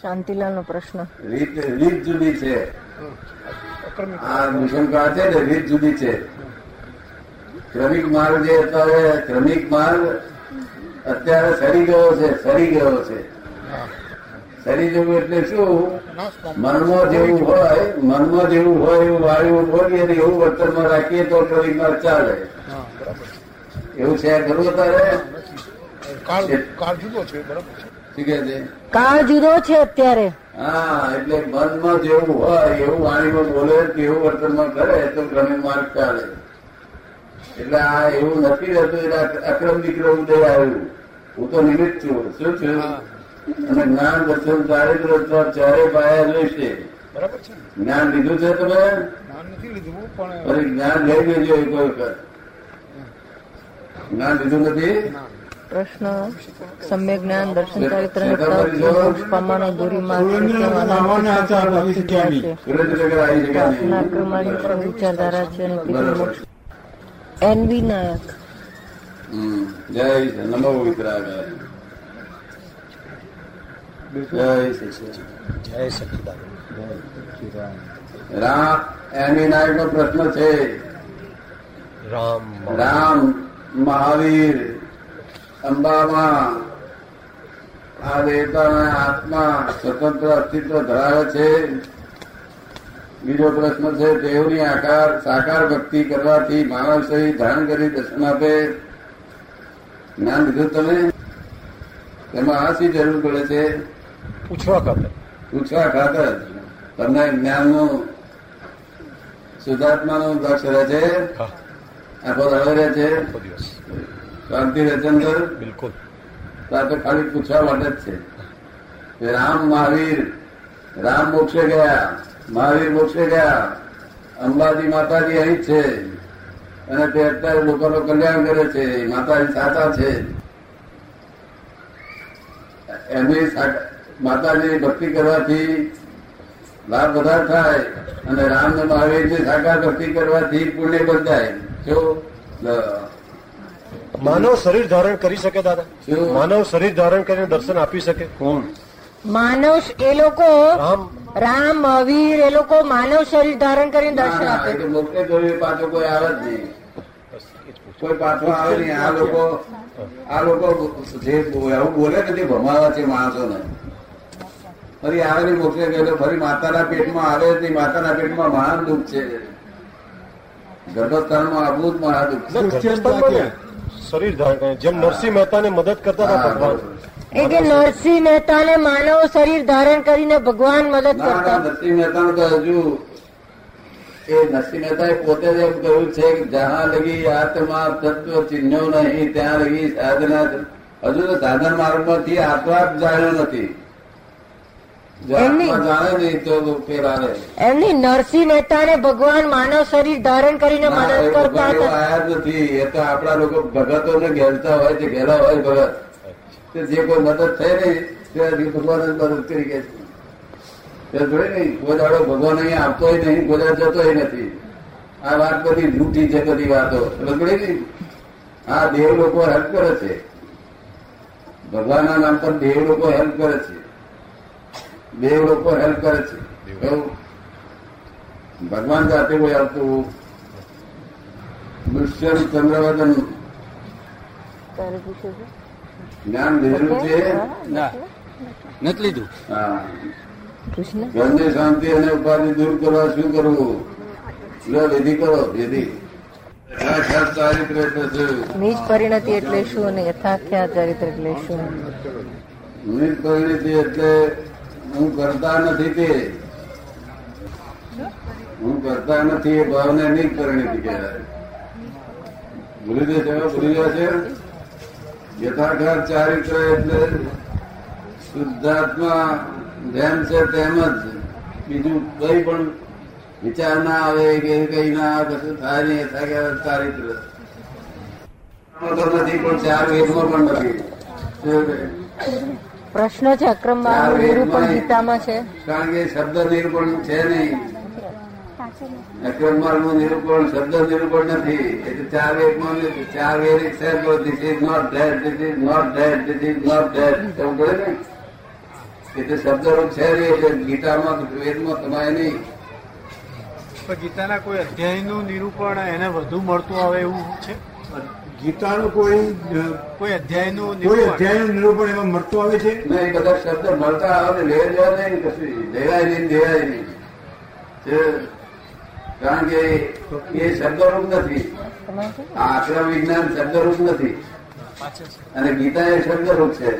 શાંતિલાલ નો પ્રશ્ન. રીત રીત જુદી છે. આ નિશંકા છે ને રીત જુદી છે. ક્રમિક માર્ગ જે અત્યારે ક્રમિક માર્ગ અત્યારે સરી ગયો છે સરી ગયો છે. સરી જવું એટલે શું? મનમાં જેવું હોય મનમાં જેવું હોય એવું વાયુ બોલીએ ને એવું વર્તનમાં રાખીએ તો ક્રમિક માર્ગ ચાલે. એવું છે ખરું અત્યારે કાળ કાળ જુદો છે બરાબર છે. શું કે છે? કાળ જુદો છે અત્યારે. હા એટલે મનમાં જેવું હોય એવું વાણીમાં બોલે કે એવું વર્તનમાં કરે તો ક્રમિક માર્ગ ચાલે. એટલે આ એવું નથી રહેતું એટલે અક્રમ દીકરો ઉદય આવ્યું. હું તો નિમિત્ત છું. શું છું અને જ્ઞાન દર્શન ચારિત્ર અથવા ચારે પાયા જોઈશે. બરાબર છે. જ્ઞાન લીધું છે તમે? નામ નથી લીધું પણ જ્ઞાન લઈ લેજો એક વખત. જ્ઞાન લીધું નથી? પ્રશ્ન સમ્યક જ્ઞાન દર્શન ચારિત્ર પામવાનો દોરી માર્ગ સુરેન્દ્રનગર આવી જગ્યા નહીં. ક્રમાની વિચારધારા છે એનવી નાયક. જય નમો વિતરાગાય જય જય સચિદાન રામ એનવી નાયક નો પ્રશ્ન છે. રામ. રામ મહાવીર. અંબામાં આ દેવતાના આત્મા સ્વતંત્ર અસ્તિત્વ ધરાવે છે. બીજો પ્રશ્ન છે દેવની આકાર સાકાર ભક્તિ કરવાથી માનવ શરીર ધારણ કરી દર્શન આપે. જ્ઞાન લીધું તમે? તેમાં આ શી જરૂર પડે છે? પૂછવા ખાતર. પૂછવા ખાતર. તમને જ્ઞાનનું શુદ્ધાત્માનું લક્ષ રહે છે? આખો રહે છે? રહે છે બિલકુલ. આ તો ખાલી પૂછવા માટે જ છે. રામ મહાવીર રામ મોક્ષે ગયા મહાવીર મોક્ષે ગયા. અંબાજી માતાજી અહીં છે. અને તે અત્યારે લોકોનું કલ્યાણ કરે છે. માતાજી સાચા છે. એમની માતાજી ભક્તિ કરવાથી લાભ વધારે થાય અને રામ ને મહાવીરની સાકાર ભક્તિ કરવાથી પુણ્ય બંધાય. જો માનવ શરીર ધારણ કરી શકે દાદા? માનવ શરીર ધારણ કરીને દર્શન આપી શકે? કોણ? માનવ એ લોકો રામ. રામ એ લોકો માનવ શરીર ધારણ કરીને દર્શન ના, ના, આપે મોકલે તો પાછો કોઈ આવે જ નહીં. કોઈ પાછો આવે નહીં. આ લોકો આ લોકો જે એવું બોલે નથી ભમાવા છે માણસોને. ફરી આવે નહીં મોકલે ગયેલો ફરી માતાના પેટમાં આવે જ નહીં. માતાના પેટમાં મહાન દુઃખ છે. ગર્ભસ્થાનમાં આવવું જ મહા દુઃખ છે ને શરીર ધારણ જેમ નરસિંહ મહેતાને મદદ કરતા હતા ભગવાન. એટલે નરસિંહ મહેતાને માનવ શરીર ધારણ કરીને ભગવાન મદદ કરતા. નરસિંહ મહેતાનું તો હજુ એ નરસિંહ મહેતાએ પોતે જ એમ કહ્યું છે કે જ્યાં લગી આત્મા તત્વ ચિહ્નો નહીં ત્યાં લગી સાધના હજુ તો સાધન માર્ગમાંથી આત્મા જ જાણ્યો નથી. એમની- આત્મા જાણે નહીં તો ઉકેલ આવે. એમની નરસિંહ મહેતાને ભગવાન માનવ શરીર ધારણ કરીને મદદ કરતા હતા. આયા નથી. એ તો આપણા લોકો ભગતો ને ઘેરતા હોય તે ઘેરા હોય ભગત. જે કોઈ મદદ થઈ નહીં તે ભગવાન જ મદદ કરી ગયા છે. જોડે નહીં કોઈ ભગવાન અહીંયા આવતોય નહીં કોઈ જતો જતોય નથી. આ વાત બધી જૂઠી છે બધી વાતો. સમજ નહીં. આ દેવ લોકો હેલ્પ કરે છે. ભગવાનના નામ પર દેવ લોકો હેલ્પ કરે છે. દેવ લોકો હેલ્પ કરે છે. એવું. ભગવાન જાતે કોઈ આવતું દુષ્યંત છે? જ્ઞાન લીધેલું છે? નથી લીધું. હા. શાંતિ અને ઉપાધિ દૂર કરવા શું કરવું? લો વિધિ કરો વિધિ. યથાખ્યાત એટલે શું? નીચ પરિણતિ એટલે શું અને યથાખ્યા ચારિત્ર એટલે શું? નિજ પરિણતિ એટલે હું કરતા નથી તે. હું કરતા નથી એ ભાવને નહીં પરિણતિ કહેવાય. ભૂલી દે છે ભૂલી જાય છે. યથાર્થ ચારિત્ર એટલે શુદ્ધાત્મા જેમ છે તેમ જ. બીજું કઈ પણ વિચાર ના આવે કે કઈ ના આવે, કશું થાય નહીં ચારિત્ર. નથી, પણ ચાર વેદમાં પણ નથી? પ્રશ્ન છે અક્રમ બાબુ નિરૂપણ ગીતામાં છે. કારણ કે શબ્દ નિરૂપણ છે નહીં. અક્રમમાર્ગનું નિરૂપણ શબ્દ નિરૂપણ નથી. એટલે ચાર વેગમાં. ચાર એક સાહેબ this is not that this is not that this is not that એવું કહે ને? એટલે શબ્દરૂપ છે નહીં એટલે ગીતામાં વેદમાં સમાય નહીં. પણ ગીતાના કોઈ અધ્યાયનું નિરૂપણ એને વધુ મળતું આવે એવું છે? ગીતાનું કોઈ કોઈ અધ્યાયનું કોઈ નિરૂપણ? અધ્યાયનું નિરૂપણ એમાં મળતું આવે છે? ના એ બધા શબ્દ મળતા આવે ને લેવા નહીં કશું લેવાય નહીં ને દેવાય નહીં કારણ કે એ શબ્દરૂપ નથી. આ આક્રમ વિજ્ઞાન શબ્દરૂપ નથી. અને ગીતા એ શબ્દરૂપ છે.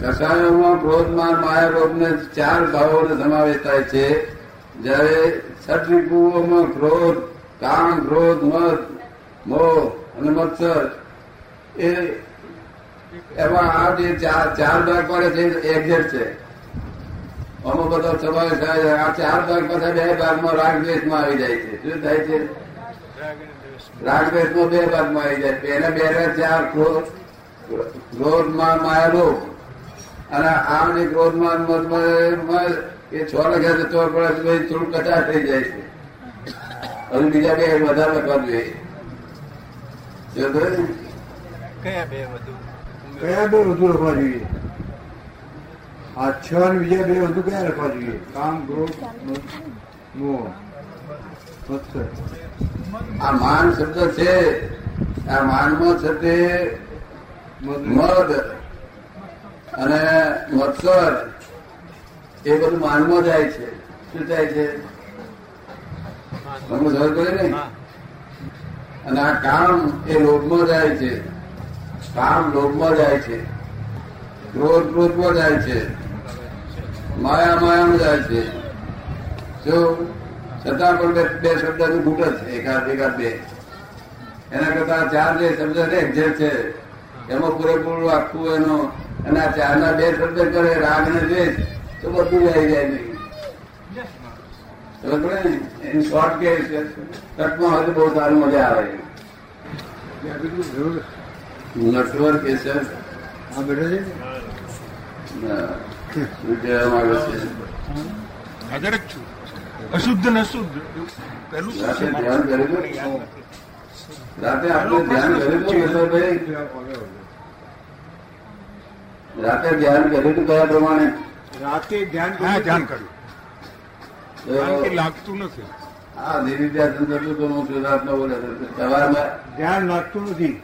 કસાયોમાં ક્રોધમાન માયા રોગ ને ચાર ભાવોનો સમાવેશ થાય છે. જ્યારે છઠ રિપુઓમાં ક્રોધ કામ ક્રોધ મત મોહ અને મત્સર એ એમાં આ જે ચાર ભાગ પડે છે એક્ઝેક્ટ છે અમુક બધો સમાવેશ થાય છે આ ચાર ભાગ પાછા બે ભાગમાં રાગ આવી જાય છે શું થાય છે રાગ દ્વેષમાં બે ભાગમાં આવી જાય પહેલા બે ને ચાર ક્રોધ ક્રોધમાં માયા અને આ ને ક્રોધમાં મતમાં એ છ લખ્યા તો તો પડે તો થોડું કચાર થઈ જાય છે. અને બીજા બે વધારે લખવા જોઈએ કયા બે વધુ? કયા બે વધુ લખવા જોઈએ? આ છ અને બીજા બે વધુ કયા લખવા જોઈએ? કામ ગ્રોથ મોહ આ માન શબ્દ છે. આ માનમાં છે તે મદ અને મત્સર. એ બધું માનમાં જાય છે. શું થાય છે? તમને ખબર પડે ને? અને આ કામ એ લોભમાં જાય છે. કામ લોભમાં જાય છે. ક્રોધ ક્રોધમાં જાય છે. માયા માયામાં જાય છે. શું છતાં પણ બે શબ્દનું ઘૂંટ જ છે એકાદ એકાદ બે. એના કરતા ચાર જે શબ્દ ને જે છે એમાં પૂરેપૂરું આખું એનો અને આ ચારના બે શબ્દ કરે રાગ ને દ્વેષ. તો બધું આવી જાય નહીં. ખબર પડે ને એની શોર્ટ કે કટમાં હોય તો બહુ સારું મજા આવે. ત્યાં કેટલું જરૂર નટવર કે છે. આ બેઠા છે? શું કહેવા માંગે છે? હાજર જ છું. અશુદ્ધ ને શુદ્ધ ધ્યાન હતું? રાતે આપણે ધ્યાન કર્યું હતું રાતે ધ્યાન કર્યું હતું કયા પ્રમાણે? રાતે ધ્યાન હા ધ્યાન કર્યું. લાગતું નથી. હા ધીરે ધ્યાન કર્યું તો હું શુદ્ધાત્મા બોલે સવારમાં ધ્યાન લાગતું નથી.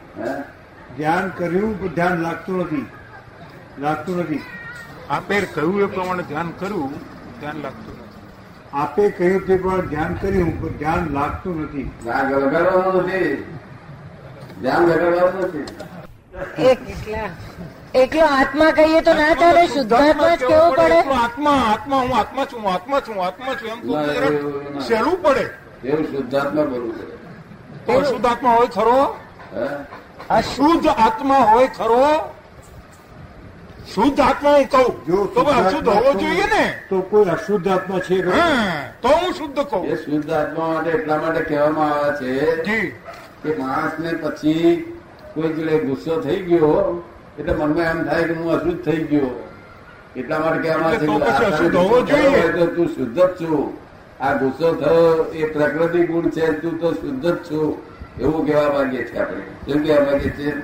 ધ્યાન કર્યું પણ ધ્યાન લાગતું નથી. લાગતું નથી. આપે કહ્યું એ પ્રમાણે ધ્યાન કર્યું ધ્યાન લાગતું નથી. આપે કહ્યું તે પ્રમાણે ધ્યાન કર્યું પણ ધ્યાન લાગતું નથી. ધ્યાન લગાડવાનું નથી. ધ્યાન લગાડવાનું નથી. એકલા એકલો આત્મા કહીએ તો ના ચાલે? શુદ્ધાત્મા જ કેવું પડે? આત્મા આત્મા હું આત્મા છું આત્મા છું આત્મા છું. એમ તો. સહેલું પડે. એવું શુદ્ધાત્મા બોલવું પડે તો અશુદ્ધ આત્મા હોય ખરો? અશુદ્ધ આત્મા હોય ખરો? શુદ્ધ આત્મા હું કહું. જો તો અશુદ્ધ હોવો જોઈએ ને? તો કોઈ અશુદ્ધ આત્મા છે તો હું શુદ્ધ કહું. એ શુદ્ધ આત્મા માટે એટલા માટે કહેવામાં આવે છે કે માણસને પછી કોઈ જોડે ગુસ્સો થઈ ગયો એટલે મનમાં એમ થાય કે હું અશુદ્ધ થઈ ગયો. એટલા માટે કહેવામાં છે તો તો તું શુદ્ધ જ છું. આ ગુસ્સો થયો એ પ્રકૃતિ ગુણ છે તું તો શુદ્ધ જ છું. એવું કહેવા માંગીએ છીએ આપણે. શું કહેવા માંગીએ છીએ?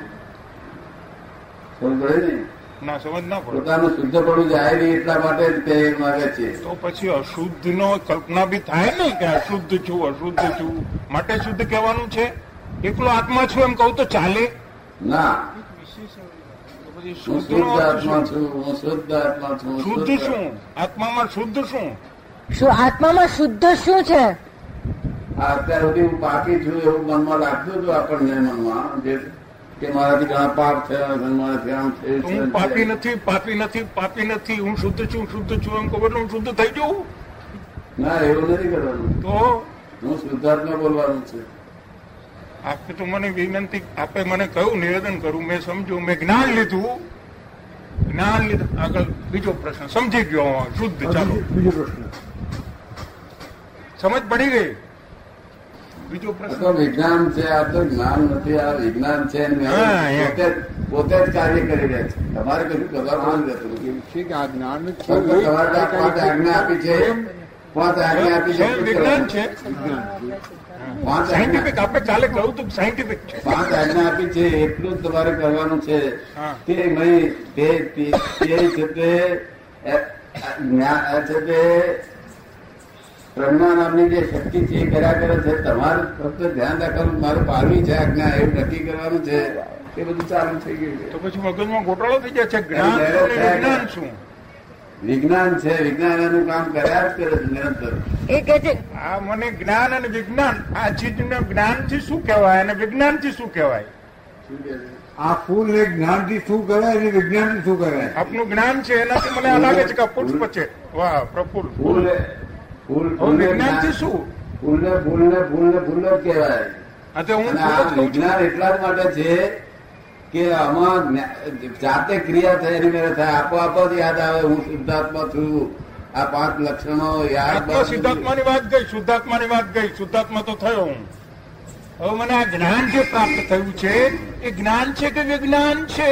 સમજ પડે ને? પોતાનું શુદ્ધ ના પડે. પોતાનું શુદ્ધપણું જાય નહીં એટલા માટે જ કહેવા માંગે છે. તો પછી અશુદ્ધ નો કલ્પના બી થાય ને કે અશુદ્ધ છું અશુદ્ધ છું. માટે શુદ્ધ કહેવાનું છે? એકલો આત્મા છું એમ કહું તો ચાલે? ના. શુદ્ધ આત્મા છું. હું શુદ્ધ આત્મા છું શુદ્ધ શું આત્મામાં શુદ્ધ શું શું આત્મામાં શુદ્ધ શું છે? અત્યાર સુધી હું પાપી છું એવું મનમાં લાગતું હતું આપણને મનમાં જે કે મારાથી ઘણા પાપ થયા મારાથી આમ હું પાપી નથી પાપી નથી પાપી નથી. હું શુદ્ધ છું શુદ્ધ છું એમ કહું એટલે હું શુદ્ધ થઈ જઉં. ના એવું નથી કરવાનું. તો? હું શુદ્ધાત્મા બોલવાનું છે. આપે તો મને વિનંતી આપે મને કયું નિવેદન કરું મેં સમજ્યું મેં જ્ઞાન લીધું. જ્ઞાન લીધું આગળ બીજો પ્રશ્ન સમજી ગયો શુદ્ધ ચાલો. બીજો પ્રશ્ન. સમજ પડી ગઈ? બીજો પ્રશ્ન? વિજ્ઞાન છે આ તો જ્ઞાન નથી આ વિજ્ઞાન છે પોતે જ- કાર્ય કરી રહ્યા છે. તમારે કશું કરવાનું નથી રહેતું. આ જ્ઞાન આજ્ઞા આપી છે. પાંચ આજ્ઞા આપી છે. છે, વિજ્ઞાન છે. પાંચ સાયન્ટિફિક આપણે કાલે કહ્યું હતું સાયન્ટિફિક છે. પાંચ આજ્ઞા આપી છે એટલું જ તમારે કરવાનું છે. કે તે છે તે છે તે પ્રજ્ઞા નામની જે શક્તિ છે એ કર્યા કરે છે. તમારે ફક્ત ધ્યાન રાખવાનું મારું પાડવી છે આજ્ઞા એવું નક્કી કરવાનું છે. એ બધું ચાલુ થઈ ગયું તો પછી મગજમાં ગોટાળો થઈ જાય છે. જ્ઞાન શું? વિજ્ઞાન છે વિજ્ઞાન એનું કામ કર્યા જ કરે છે નિરંતર. એ કે છે આ મને જ્ઞાન અને વિજ્ઞાન આ ચીજને જ્ઞાનથી શું કહેવાય અને વિજ્ઞાનથી શું કહેવાય? શું કહે છે? આ ફૂલ ને જ્ઞાનથી શું કરાય અને વિજ્ઞાનથી શું કરાય? આપનું જ્ઞાન છે એનાથી મને આ લાગે છે કે પુષ્પ છે વાહ પ્રફુલ ફૂલ ફૂલ હવે ફૂલને વિજ્ઞાનથી જ્ઞાન- શું? ફૂલ જ કહેવાય. ને હું અને ફૂલ જ કહું છું. વિજ્ઞાન એટલા જ માટે છે કે આમાં જાતે ક્રિયા થાય એની મેળે થાય આપોઆપ જ યાદ આવે. હું શુદ્ધાત્મા છું. આ પાંચ લક્ષણો યાદ શુદ્ધાત્માની વાત ગઈ શુદ્ધાત્માની વાત ગઈ. શુદ્ધાત્મા તો થયો હું. હવે મને આ જ્ઞાન જે પ્રાપ્ત થયું છે એ જ્ઞાન છે કે વિજ્ઞાન છે?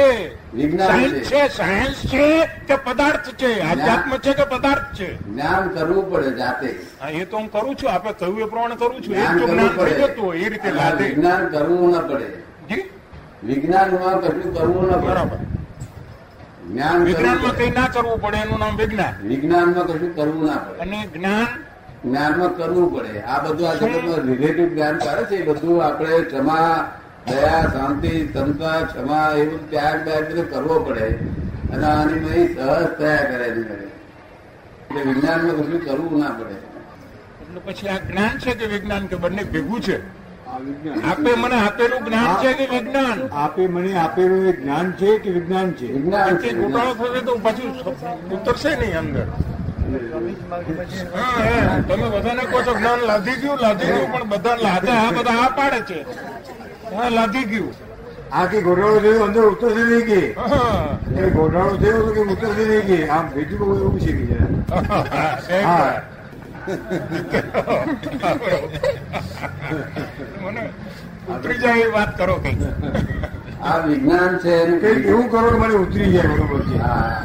વિજ્ઞાન છે. સાયન્સ છે કે પદાર્થ છે? આધ્યાત્મ છે કે પદાર્થ છે? જ્ઞાન કરવું પડે જાતે. એ તો હું કરું છું. આપણે કહ્યું એ પ્રમાણે કરું છું. એ જ્ઞાન જ્ઞાન થઈ જતું એ રીતે લાદે વિજ્ઞાન કરવું ન પડે. વિજ્ઞાનમાં કશું કરવું ન પડે. બરાબર. જ્ઞાન વિજ્ઞાનમાં કઈ ના કરવું પડે એનું નામ વિજ્ઞાન. વિજ્ઞાનમાં કશું કરવું ના પડે. અને જ્ઞાન જ્ઞાનમાં કરવું પડે. આ બધું આ જગતમાં રિલેટિવ જ્ઞાન કરે છે એ બધું આપણે ક્ષમા દયા શાંતિ ક્ષમતા ક્ષમા એવું ત્યાગ ત્યાગ બધું કરવો પડે. અને આની બધી સહજ થયા કરે. એટલે વિજ્ઞાનમાં કશું કરવું ના પડે. એટલે પછી આ જ્ઞાન છે કે વિજ્ઞાન કે બંને ભેગું છે? વિજ્ઞાન આપે મને આપેલું જ્ઞાન છે કે વિજ્ઞાન? આપે મને આપેલું એ જ્ઞાન છે કે વિજ્ઞાન છે? વિજ્ઞાન છે. કે ગોટાળો થશે તો પછી ઉતરશે નહીં અંદર. હા, હા. તમે બધાને કહો છો જ્ઞાન લાધી ગયું લાધી ગયું પણ બધા લાદે આ બધા આ પાડે છે. હા લાદી ગયું. આ કે ગોઠાળો થયો અંદર ઉતરતી નહીં ગઈ. એ ગોઠાળો થયો તો કે ઉતરતી નહીં ગઈ આમ બીજું બહુ એવું શીખી જાય. હા. મને ઉતરી જાય એ વાત કરો કઈ. આ વિજ્ઞાન છે એનું એવું કરો કે મને ઉતરી જાય બરોબર છે. હા.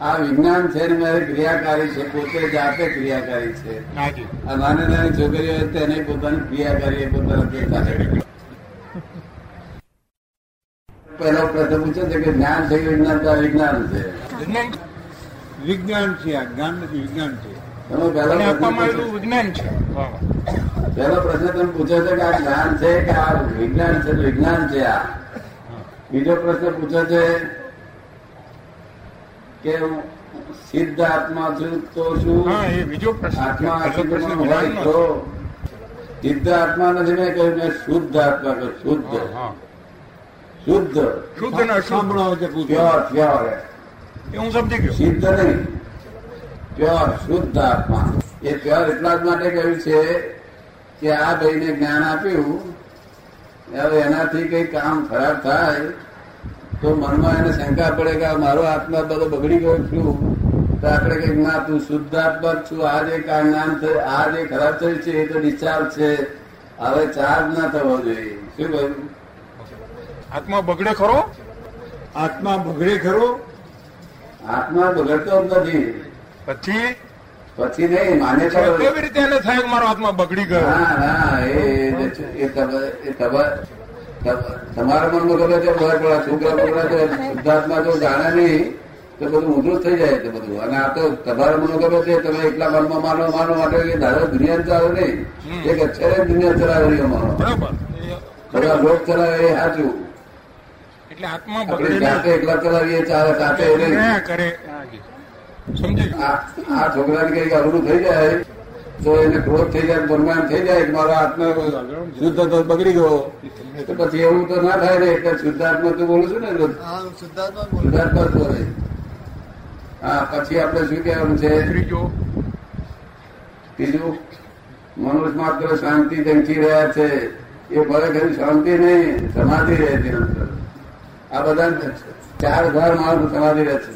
આ વિજ્ઞાન છે ક્રિયાકારી છે પોતે જાતે ક્રિયાકારી છે. આ નાની નાની છોકરીઓ તેને પોતાની ક્રિયાકારી એ પોતાના. પહેલો પ્રશ્ન પૂછે છે કે જ્ઞાન છે કે વિજ્ઞાન? વિજ્ઞાન છે. વિજ્ઞાન છે આ જ્ઞાન નથી વિજ્ઞાન છે. તમે પ્રશ્ન આપવામાં આવેલું વિજ્ઞાન છે. વાહ, વાહ. પ્રશ્ન તમે પૂછો છો કે આ જ્ઞાન છે કે આ વિજ્ઞાન છે? વિજ્ઞાન છે આ. બીજો પ્રશ્ન પૂછો છે કે હું સિદ્ધ આત્મા છું તો શું? હા એ બીજો પ્રશ્ન છે. આત્મા હોય તો? સિદ્ધ આત્મા નથી મેં કહ્યું મેં શુદ્ધ આત્મા કહ્યું શુદ્ધ. શુદ્ધ. શુદ્ધ સાંભળો છે પ્યોર પ્યોર. એ હું સમજી ગયો. સિદ્ધ નહીં. પ્યોર શુદ્ધ આત્મા. એ પ્યોર એટલા જ માટે કહ્યું છે કે આ ભાઈને જ્ઞાન આપ્યું હવે એનાથી કઈ કામ ખરાબ થાય તો મનમાં એને શંકા પડે કે મારો આત્મા બધો બગડી ગયો છું. તો આપણે કઈ ના તું શુદ્ધ આત્મા છું. આ જે જ્ઞાન થયું આ જે ખરાબ થયું છે એ તો ડિસ્ચાર્જ છે. હવે ચાર્જ ના થવો જોઈએ. શું કહ્યું? આત્મા બગડે ખરો? આત્મા બગડે ખરો. આત્મા બગડતો જ નથી. પછી? પછી નહીં માન્યતા કેવી રીતે એને થાય મારો આત્મા બગડી ગયો? ના ના એ તમારા મનમાં ગમે છે પેલા છોકરા છોકરા છે શુદ્ધાત્મા જો જાણે નહીં તો બધું ઊંધું થઈ જાય છે બધું. અને આ તો તમારા ખબર છે તમે એકલા મનમાં માનો માનો માટે કે ધારો દુનિયા ચાલો નહીં. એક અક્ષરે દુનિયા ચલાવે રહ્યો અમારો. બરાબર. બધા લોક ચલાવે એ સાચું. એટલે આત્મા બગડે જાતે એકલા ચલાવીએ ચાલે સાથે કરે. સમજી આ છોકરાને કઈ અઘરું થઈ જાય તો એને ક્રોધ થઈ જાય દરમિયાન થઈ જાય મારો આત્મા શુદ્ધ તો બગડી ગયો. તો પછી એવું તો ના થાય ને એટલે શુદ્ધાત્મા તો બોલું છું ને. શુદ્ધાત્મા જ બોલે હા પછી આપણે શું કહેવાનું છે? ત્રીજો. બીજું મનુષ્ય માત્ર શાંતિ જંખી રહ્યા છે એ ભલે ખરી શાંતિ નહીં સમાધિ રહે છે અંદર. આ બધા ચાર ઘર માણસ સમાધિ રહે છે.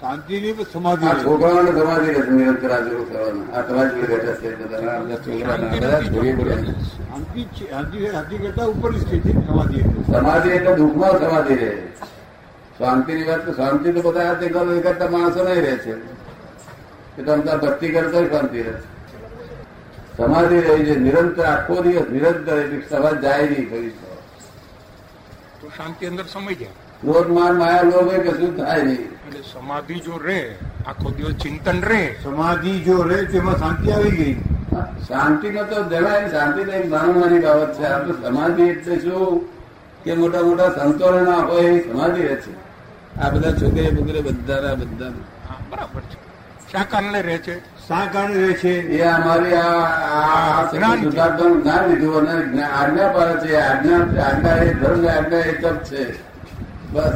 શાંતિ ની સમાધિ આ. છોકરાઓને સમાધિ રહે છે નિરંતર હાજરો કરવાના. આ જોડે બેઠા છે આ શાંતિ કરતા ઉપરની સ્થિતિ સમાધિ સમાધિ એટલે દુઃખમાં સમાધિ રહે. શાંતિની વાત તો શાંતિ તો બધા હાથે કરો કરતા માણસો નહીં રહે છે. એ તો અંતર ભક્તિ કરતો શાંતિ રહે છે. સમાધિ રહી છે નિરંતર આખો દિવસ નિરંતર એટલે સમાજ જાય નહીં કઈ તો શાંતિ અંદર સમય જાય. ક્રોધ માર માયા લોગ એ કશું થાય નહીં? એટલે સમાધિ જો રે આખો દિવસ ચિંતન રે સમાધિ જો રહે તેમાં શાંતિ આવી ગઈ. શાંતિ નો તો જણાય શાંતિ તો એક નાની બાબત છે. આ તો સમાધિ એટલે શું? કે મોટા મોટા સંતો ના હોય સમાધિ રહે છે. આ બધા છોકરી બોકરી બધા. બધા બરાબર છે. શા કારણે રહે છે. શા કારણે રહે છે. એ અમારી આ-. શુદ્ધાત્માનું જ્ઞાન લીધું અને આજ્ઞા પર છે. આજ્ઞા આજ્ઞા એ ધર્મ આજ્ઞા એક જ છે. બસ.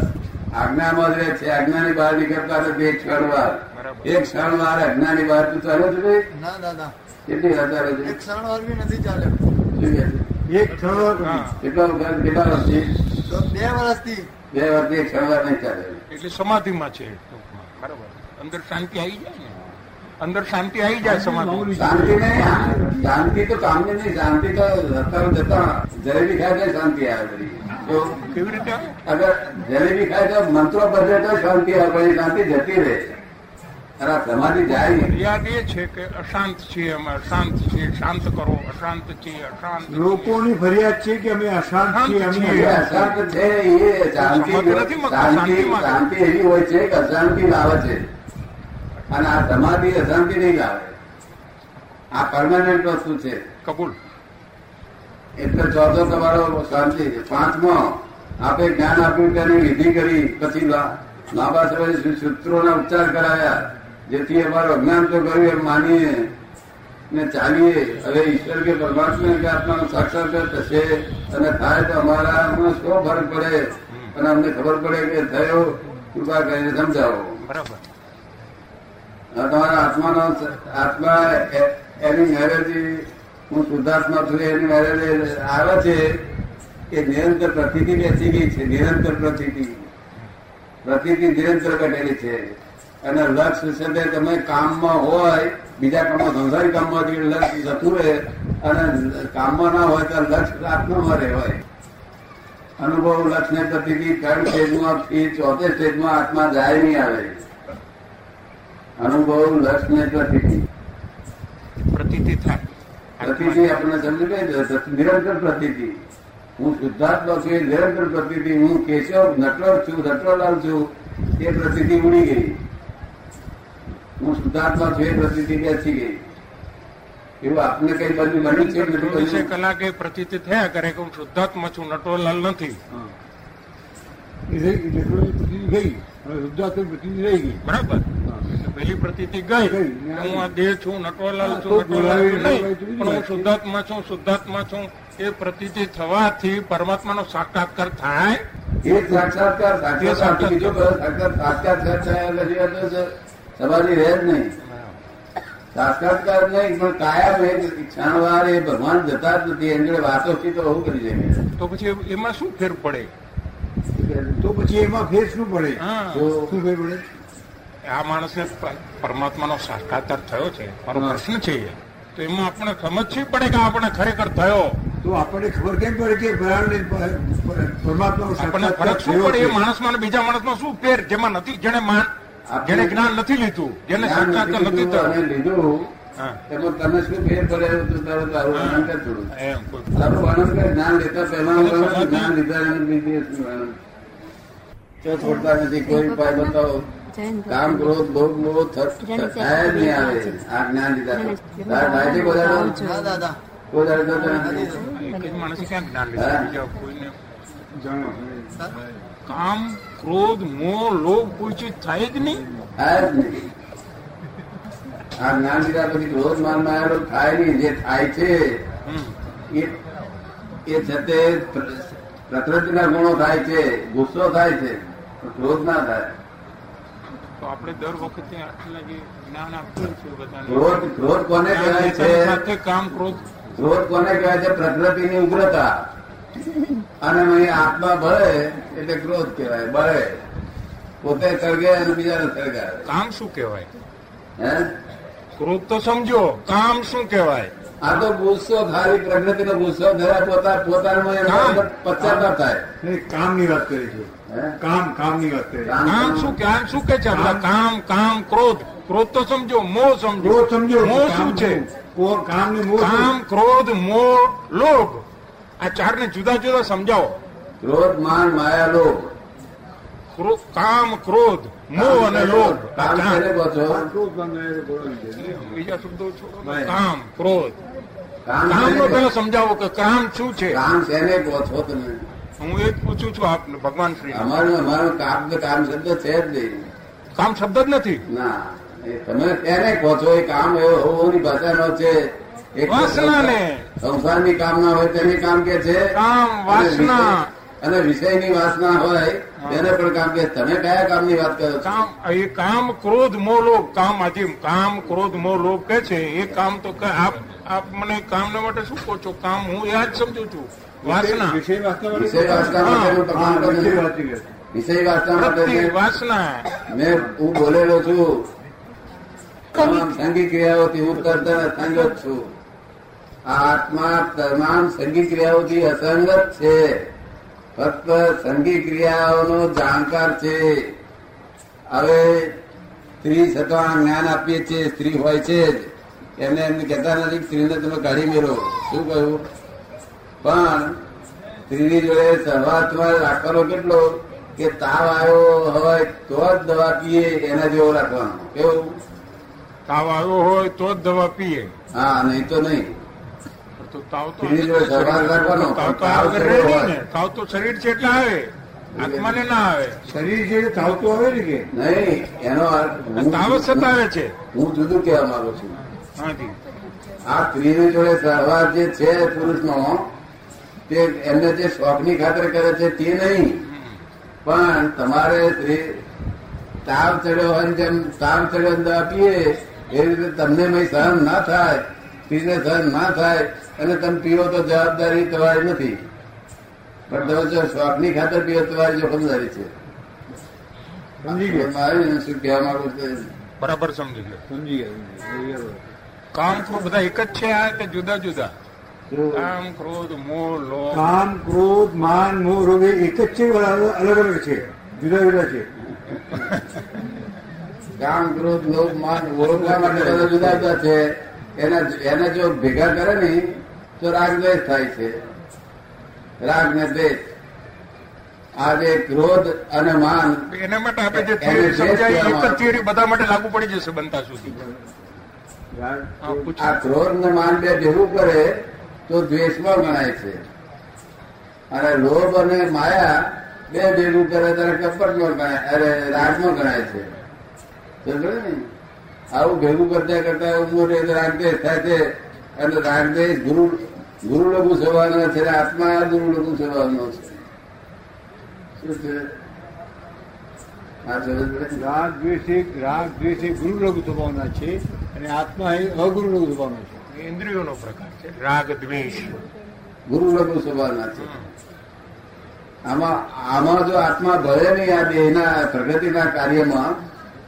આજ્ઞામાં જ રહે છે આજ્ઞાની બહાર નીકળતા નથી. એક ક્ષણ વાર. એક ક્ષણ વાર આજ્ઞાની બહાર તું ચાલે છે ભાઈ? ના દાદા કેટલી વાર ચાલે છે? એક ક્ષણ વાર બી નથી ચાલે? એક ક્ષણ વાર કેટલા વખત કેટલા વર્ષથી? તો બે વર્ષથી. બે વર્ષથી એક ક્ષણ વાર નહીં ચાલે. એટલે સમાધિમાં છે. બરાબર. અંદર શાંતિ આવી જાય ને? અંદર શાંતિ આવી જાય સમાધિ શાંતિ નહીં શાંતિ તો કામની નહીં શાંતિ તો જતા જતા જલેબી ખાય તો શાંતિ આવે તો કેવી રીતે અગર જલેબી ખાય તો મંત્રો બધે તો શાંતિ આવે પણ શાંતિ જતી રહે. અને આ સમાધિ જાય નહીં. યાદ એ છે કે અશાંત છીએ અમે અશાંત છીએ શાંત કરો અશાંત છીએ અશાંત લોકોની ફરિયાદ છે કે અમે અશાંત છીએ અમે અશાંત છે એ શાંતિ. શાંતિ એવી હોય છે કે અશાંતિ લાવે છે. અને આ સમાધિ અશાંતિ નહીં લાવે. આ પરમાનન્ટ વસ્તુ છે. કબૂલ. એટલે ચોથો તમારો શાંતિ છે. પાંચમો આપે જ્ઞાન આપ્યું તેની વિધિ કરી પછી લાંબા સમય સૂત્રોના ઉચ્ચાર કરાયા. જેથી અમારું અજ્ઞાન તો કર્યું એમ માનીએ ને ચાલીએ. હવે ઈશ્વર કે પરમાત્મા કે આત્માનો સાક્ષાત્કાર થશે અને થાય તો અમારામાં શું ફરક પડે? અને અમને ખબર પડે કે થયો કૃપા કરીને સમજાવો. બરાબર. તમારા આત્માનો આત્મા એની મેરેજી હું શુદ્ધાત્મા છું, એની મેરેજ આવે છે એ નિરંતર પ્રતિથી બેસી ગઈ છે, નિરંતર પ્રતિથી પ્રતિથી નિરંતર ઘટેલી છે. અને લક્ષ છે તે તમે કામમાં હોય, બીજા કામમાં સંસારી કામમાં લક્ષ જતું રહે, અને કામમાં ના હોય તો લક્ષ આત્મામાં રહેવાય. અનુભવ લક્ષ ને પ્રતિથી ત્રણ સ્ટેજમાં ચોથે સ્ટેજમાં આત્મા જાય નહીં આવે. અનુભવ લક્ષ ને પ્રતિથી પ્રતીતિ થાય પ્રતિથી આપણને સમજી ગઈ નિરંતર પ્રતિથી હું શુદ્ધાત્મા છું એ નિરંતર પ્રતિથી હું કેશવ નટવર છું નટવરલાલ છું એ પ્રતિથી ઉડી ગઈ હું શુદ્ધાત્મા છું એ પ્રતિથી બેસી ગઈ એવું આપને કઈ બધું બન્યું છે કે નથી ચોવીસે બન્યું? કલાકે પ્રતીતિ થયા કરે કે હું શુદ્ધાત્મા છું નટવરલાલ નથી એ રહી- ઇલેક્ટ્રોનિક પ્રતિનિધિ ગઈ હવે શુદ્ધાત્મક પ્રતિનિધિ રહી ગઈ બરાબર એટલે પહેલી પ્રતિથી ગઈ. હું આ દેહ છું નટવરલાલ છું નટવરલાલ નહીં પણ હું શુદ્ધાત્મા છું શુદ્ધાત્મા છું. એ પ્રતીતિ થવાથી પરમાત્માનો સાક્ષાત્કાર થાય. એ સાક્ષાત્કાર સાક્ષાત્કાર બીજો સાક્ષાત્કાર થયા એટલે છે, રહે જ નહીં. સાક્ષાત્કાર નહીં પણ કાયમ એક ક્ષણવાર એ ભગવાન જતા જ નથી. એની જોડે વાતો થી તો બહુ કરી જાય તો પછી એમાં શું ફેર પડે? તો પછી એમાં ફેર શું પડે? હા. શું ફેર પડે? આ માણસને પરમાત્માનો સાક્ષાત્કાર થયો છે. મારો પ્રશ્ન છે તો એમાં આપણે સમજવી પડે કે આપણે ખરેખર થયો? તો આપણને ખબર કેમ પડે કે આપણને ફરક શું પડે? એ? માણસમાં અને બીજા માણસમાં શું ફેર? જેમાં નથી જેને માન જેને જ્ઞાન નથી લીધું જેને સાક્ષાત્કાર નથી થયો લીધું. એમાં તમે શું ફેર પડે તો તારું તારું વર્ણન કર થોડું. કોઈ તારું વર્ણન કર જ્ઞાન લેતા પહેલા જ્ઞાન લીધા વર્ણન. છોડતા નથી કોઈ ઉપાય બતાવો. કામ ક્રોધ ભોગ મોહ થ- થ- થાય જ નહીં આવે. આ જ્ઞાન લીધા તો. તારે છે કોઈ દાદા. કોઈ દાડો કામ ક્રોધ મોહ લોભ કોઈ ચીજ થાય જ નહીં? થાય જ નહીં. આ જ્ઞાન લીધા પછી ક્રોધ માનમાં થાય નહીં. જે થાય છે એ છતે છે તે પ્ર- પ્રકૃતિના ગુણો થાય છે ગુસ્સો થાય છે ક્રોધ ના થાય. તો આપણે દર વખતે આટલા જે જ્ઞાન આપીએ છીએ બધાને. ક્રોધ ક્રોધ કોને કહેવાય છે? સાથે કામ ક્રોધ. ક્રોધ કોને કહેવાય છે? પ્રકૃતિની ઉગ્રતા. અને અહીં આત્મા ભળે એટલે ક્રોધ કહેવાય બળે પોતે સળગે અને બીજાને સળગાવે. કામ શું કહેવાય? હે? ક્રોધ તો સમજો કામ શું કહેવાય? આ તો ગુસ્સો ખાલી પ્રકૃતિનો ગુસ્સો જરા પોતા પોતાનો પચાસ થાય. કામની વાત કરી છે? કામ કામની વાત કામ શું કામ. શું કે છે આપણા કામ. કામ ક્રોધ. ક્રોધ તો સમજો મોહ સમજો. ક્રોધ સમજો. મોહ શું છે? કામ ને? કામ ક્રોધ મોહ લોભ. આ ચારને જુદા જુદા સમજાવો. ક્રોધ માન માયા લોભ. કામ ક્રોધ મોહ અને લોભ. ચાર. બીજા શબ્દો કામ ક્રોધ. કામ કામ નો પેલા સમજાવો કે કામ શું છે? કામ તેને કહો છો તમે. હું એ પૂછું છું આપને ભગવાન શ્રી અમારું અમારું કામ કામ શબ્દ છે જ નહીં. કામ શબ્દ જ નથી. ના તમે ક્યારે કહો છો એ કામ એવો હોવાની ભાષાનો છે. વાસનાને. સંસારની કામના હોય તેને કામ કે છે. કામ, અને વાસના. અને વિષયની વાસના હોય તેને પણ કામ કે તમે કયા કામની વાત કરો કામ એ કામ ક્રોધ મો લોભ. કામ આજે કામ ક્રોધ મો લોભ કે છે એ કામ તો કે આપ આપ મને કામના માટે શું કહો છો? કામ હું એ જ સમજુ છું. વાસના. વિષય માટે- વિષય માટે મેં હું બોલેલો છું. તમામ સંગી ક્રિયાઓથી હું કરતા અસંગત છું. આ આત્મા તમામ સંગી ક્રિયાઓથી અસંગત છે. ફક્ત સંગી ક્રિયાઓનો જાણકાર છે. હવે સ્ત્રી છતાં જ્ઞાન આપીએ છીએ સ્ત્રી હોય છે જ. એમને એમને કહેતા નથી સ્ત્રીને તમે કાઢી મેળો શું કહ્યું? પણ સ્ત્રીની જોડે સહવાસમાં રાખવાનો કેટલો કે તાવ આવ્યો હોય તો જ દવા પીએ એના જેવો રાખવાનો. કેવું તાવ આવ્યો હોય તો જ દવા પીએ. હા નહીં તો નહીં. તો તાવ તો સ્ત્રી જોડે સહવાસ રાખવાનો તાવ તો તાવ તો શરીર છે એટલે આવે આત્માને ના આવે. શરીર છે એ ચાવતું આવે ને કે? નહીં એનો તાવ સતાવે છે. હું જુદું કહેવા માંગુ છું. હાજી આ સ્ત્રીની જોડે સહવાસ જે છે પુરુષનો તે એમને જે શોખની ખાતર કરે છે તે નહીં. પણ તમારે તાવ ચડ્યો હોય જેમ તાવ ચડ્યો આપીએ દવા પીએ એ રીતે તમને મય સહન ના થાય સ્ત્રીને સહન ના થાય અને તમે પીવો તો જવાબદારી તમારી નથી. પણ તમે જો શોખની ખાતર પીવો તમારી જોખમદારી છે. સમજી ગયા. મારે શું કહેવા માંગુ છું? બરાબર સમજી ગયો. સમજી ગયો સમજી ગયા. કામ તો બધા એક જ છે આ કે જુદા જુદા. કામ ક્રોધ મોહ લોભ. કામ ક્રોધ માન મોહ રોગ એક જ છે અલગ અલગ છે. જુદા જુદા છે. કામ ક્રોધ લોભ માન ઓળખવા બધા જુદા જુદા છે. એના એને જો ભેગા કરે ને તો રાગ દ્વેષ થાય છે. રાગ ને દ્વેષ. આ જે ક્રોધ અને માન એના માટે આપણે જે એક બધા માટે લાગુ પડી જશે બનતા સુધી. આ ક્રોધ ને માન બે ભેગું કરે તો દ્વેષમાં ગણાય છે. અને લોભ અને માયા બે ભેગું કરે ત્યારે કપટમાં ગણાય, અરે રાગમાં ગણાય છે. આવું ભેગું કરતા કરતા મોટે રાગદેશ થાય છે અને રાગદેશ ગુરુ ગુરુ લઘુ સ્વભાવનો છે આત્મા ગુરુ લઘુ સ્વભાવનો છે. શું છે? રાગ દ્વેષ રાગ દ્વેષ ગુરુ લઘુ સ્વભાવના છે અને આત્મા એ અગુરુ લઘુ સ્વભાવનો છે. ઇન્દ્રિયોનો પ્રકાર છે. રાગ દ્વેષ. ગુરુ લઘુ સ્વભાવના છે. આમાં આમાં જો આત્મા ભળે નહીં આ દેહના પ્રગતિના કાર્યમાં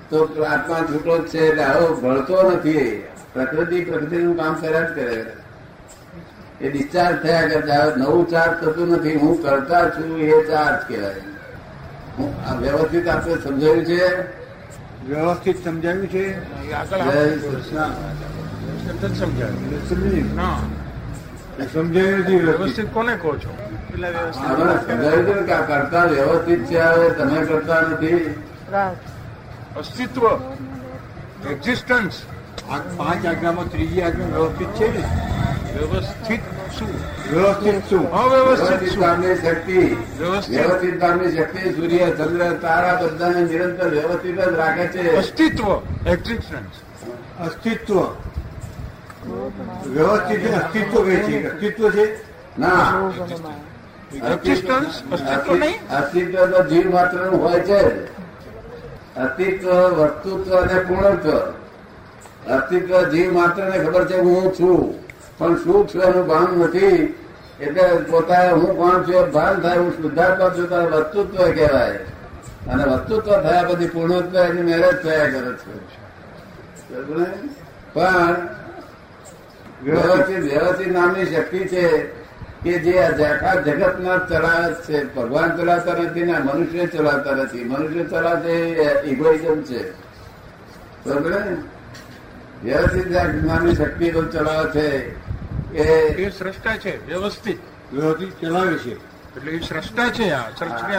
તો આત્મા છૂટો જ છે એટલે આવો ભળતો નથી. પ્રકૃતિ પ્રકૃતિનું કામ કર્યા જ કરે. એ ડિસ્ચાર્જ થયા કરતા નવું ચાર્જ થતું નથી. હું કરતા છું એ ચાર્જ કહેવાય. હું આ વ્યવસ્થિત આપણે સમજાયું છે? વ્યવસ્થિત સમજાવ્યું છે? આગળ જય આપણે કૃષ્ણ. વ્યવસ્થિત જ સમજાવ્યું સમજી ના નથી વ્યવસ્થિત. કોને કહો છો? કરતા વ્યવસ્થિત છે હવે તમે કરતા નથી. અસ્તિત્વ. એક્ઝિસ્ટન્સ આ પાંચ આજ્ઞામાં ત્રીજી આજ્ઞા વ્યવસ્થિત છે ને? વ્યવસ્થિત શું? વ્યવસ્થિત શું? અવ્યવસ્થિત વ્યવસ્થિત શું? કામની શક્તિ. વ્યવસ્થિત. વ્યવસ્થિત કામની શક્તિ સૂર્ય ચંદ્ર તારા બધાને નિરંતર વ્યવસ્થિત જ રાખે છે. અસ્તિત્વ. એક્ઝિસ્ટન્સ અસ્તિત્વ. વ્યવસ્થિત અસ્તિત્વ કહે છે અસ્તિત્વ છે. ના. અસ્તિત્વ તો જીવ માત્રનું હોય છે અસ્તિત્વ વસ્તુત્વ અને પૂર્ણત્વ. અસ્તિત્વ જીવ માત્ર ને ખબર છે હું છું પણ શું છું એનું ભાન નથી. એટલે પોતાએ હું કોણ છું એ ભાન થાય હું શુદ્ધાત્મા છું તારે વસ્તુત્વ કહેવાય. અને વસ્તુત્વ થયા પછી પૂર્ણત્વ એની મેરેજ થયા કરે છે. પણ વ્યવસ્થિત વ્યવસ્થિત નામની શક્તિ છે કે જે આ આખા જગતમાં ચલાવે છે. ભગવાન ચલાવતા નથી ને મનુષ્ય ચલાવતા નથી. મનુષ્ય ચલાવે ઇગોઇઝમ છે. બરોબર વ્યવસ્થિત નામની શક્તિ તો ચલાવે છે. એ સ્રષ્ટા છે વ્યવસ્થિત. વ્યવસ્થિત ચલાવે છે. એટલે એ સ્રષ્ટા છે આ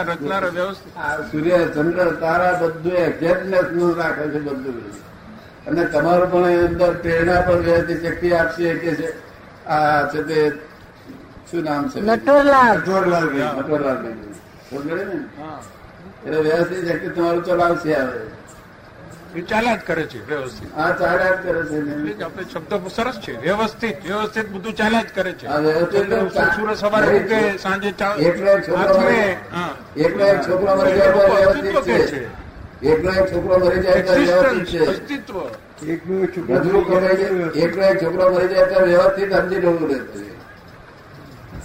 રચનાર વ્યવસ્થિત. સૂર્ય ચંદ્ર તારા બધું એક્ઝેક્ટનેસનું રાખે છે બધું. અને તમારું પણ અંદર પ્રેરણા પણ રહેતી શક્તિ આપશે કે છે આ છે તે શું નામ છે? નટવરલાલ. નટવરલાલભાઈ. નટવરલાલભાઈ. સમજે ને? એટલે વ્યવસ્થિત શક્તિ તમારું ચલાવશે હવે એ ચાલ્યા જ કરે છે વ્યવસ્થિત. આ ચાલ્યા જ કરે છે એટલે આપણે શબ્દ સરસ છે વ્યવસ્થિત વ્યવસ્થિત બધું ચાલ્યા જ કરે છે. આ વ્યવસ્થિત ચંદ્ર સવારે સાંજે એક છોકરો. હા. વ્યવસ્થિત છે. એકલો એક છોકરો મરી જાય તો વ્યવસ્થિત છે. અસ્તિત્વ. એકનું એક છોકરું એક મરી જાય તો વ્યવસ્થિત સમજી લેવું રહે છે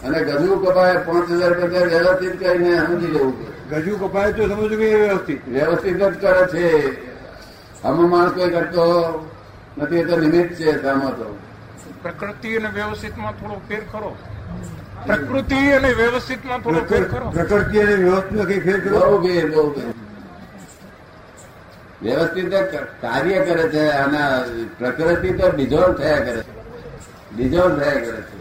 અને ગજુ કપાય પાંચ હજાર કરતા વ્યવસ્થિત કરીને સમજી લેવું ગજુ કપાય તો સમજવું કે એ વ્યવસ્થિત વ્યવસ્થિત જ કરે છે. આમાં માણસ કોઈ કરતો નથી એ તો નિમિત્ત છે સામો તો. પ્રકૃતિ અને વ્યવસ્થિતમાં થોડો ફેર ખરો. પ્રકૃતિ અને વ્યવસ્થિતમાં થોડો ફેર ખરો. પ્રકૃતિ અને વ્યવસ્થિત કઈ ફેર કરો બહુ ફેર બહુ ભેર વ્યવસ્થિત કાર્ય કરે છે અને પ્રકૃતિ તો ડિઝોલ્વ થયા કરે છે. ડિઝોલ્વ થયા કરે છે.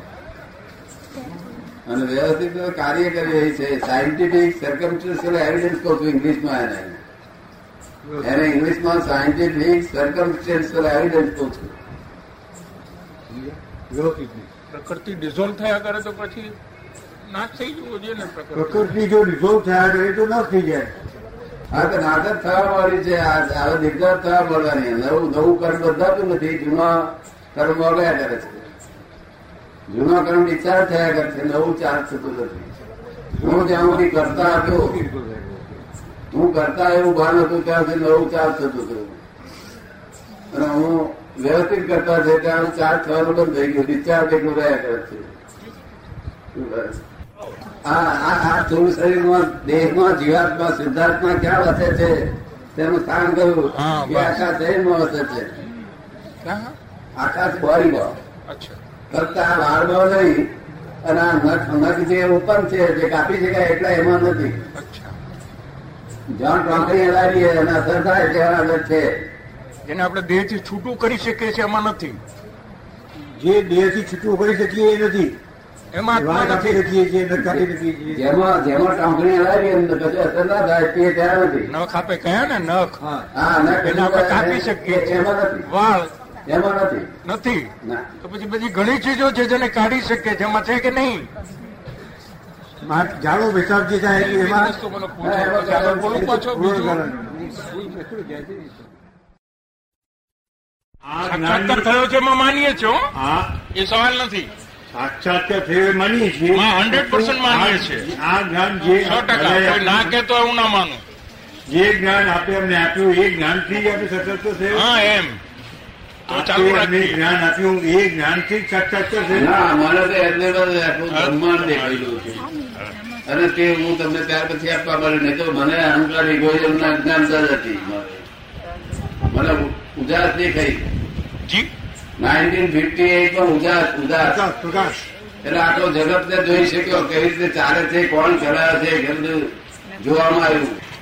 અને વ્યવસ્થિત કાર્ય કરી રહી છે. સાયન્ટિફિક સર્કમસ્ટન્શિયલ એવિડન્સ કહું છું ઇંગ્લિશમાં એને એને ઇંગ્લિશમાં સાયન્ટિફિક સર્કમસ્ટન્શિયલ એવિડન્સ કહું છું. પ્રકૃતિ ડિઝોલ્વ થયા કરે તો પછી નાશ થઈ જવું જોઈએ ને પ્રકૃતિ. જો ડિઝોલ્વ થયા કરે એ તો નાશ થઈ જાય. આ તો નાટક થવા વાળી છે, આ હવે નિર્ધાર થવા મળવાની નવું નવું કર્મ બંધાતું નથી, જૂના કર્મ મળ્યા કરે છે. જૂના કર્મ ડિસ્ચાર્જ થયા કરે છે, નવું ચાર્જ થતું નથી. હું જ્યાં સુધી કરતા હતો, હું કરતા એવું ભાન હતું ત્યાં સુધી નવું ચાર્જ થતું હતું. અને હું વ્યવસ્થિત કરતા છે, ત્યાં ચાર્જ થવાનું બંધ થઈ ગયું ડિસ્ચાર્જ એટલું રહ્યા કરે છે. શું કરે? આ આ આ શરીરમાં દેહમાં જીવાત્મા સિદ્ધાર્થમાં ક્યાં વસે છે? તેનું સ્થાન કહ્યું આખા શરીરમાં વસે છે. આકાશ બોડીમાં ફક્ત આ વાળમાં નહીં અને આ નખ નખ જે ઓપન છે જે કાપી શકાય એટલા એમાં નથી. જણ જ્યાં ટોંકણી હલાવીએ એના અસર થાય ત્યાં આગળ છે. જેને આપણે દેહથી છૂટું કરી શકીએ છીએ એમાં નથી. જે દેહથી છૂટું કરી શકીએ એ નથી. એમાં નથી. શકીએ છીએ નખ કાપી છીએ જેમાં જેમાં ટોંકણી હલાવીએ અને પછી અસર ના થાય તે ત્યાં નથી. નખ આપે કયા ને નખ. હા. નખ આપણે કાપી શકીએ છીએ. એમાં નથી. વાળ. એમાં નથી. નથી. તો પછી બધી ઘણી ચીજો છે જેને કાઢી શકીએ જેમાં એમાં છે કે નહીં? જાડો ઝાડુ થાય એટલે એમાં બોલું પાછો સાક્ષાત્કાર થયો છે એમાં માનીએ છો? હો. એ સવાલ નથી. સાક્ષાત્કાર થયું માનીએ છીએ હંડ્રેડ પર્સન્ટ માનીએ છીએ. આ જ્ઞાન જે સો ટકા. ના કે તો હું ના માનું. જે જ્ઞાન આપે અમને આપ્યું એ જ્ઞાનથી થી આપણે સશક્ત થયું? હા એમ. તો ચાલુ રાખીએ. જ્ઞાન આપ્યું એ જ્ઞાનથી જ સશક્ત થયું? ના મને તો એમને બ્રહ્માંડ દેખાયેલું છે. અને તે હું તમને ત્યાર પછી આપવા મળે નહીં તો મને અહંકાર ઇગોઇઝમ ના અજ્ઞાનતા જ હતી મને ઉજાસ દેખાઈ જી? નાઇન્ટીન ફિફ્ટી એટમાં ઉદાસ. ઉદાસ. એટલે આખો જગત ને જોઈ શક્યો કેવી રીતે ચાલે છે કોણ ચલાવે છે જોવામાં આવ્યું.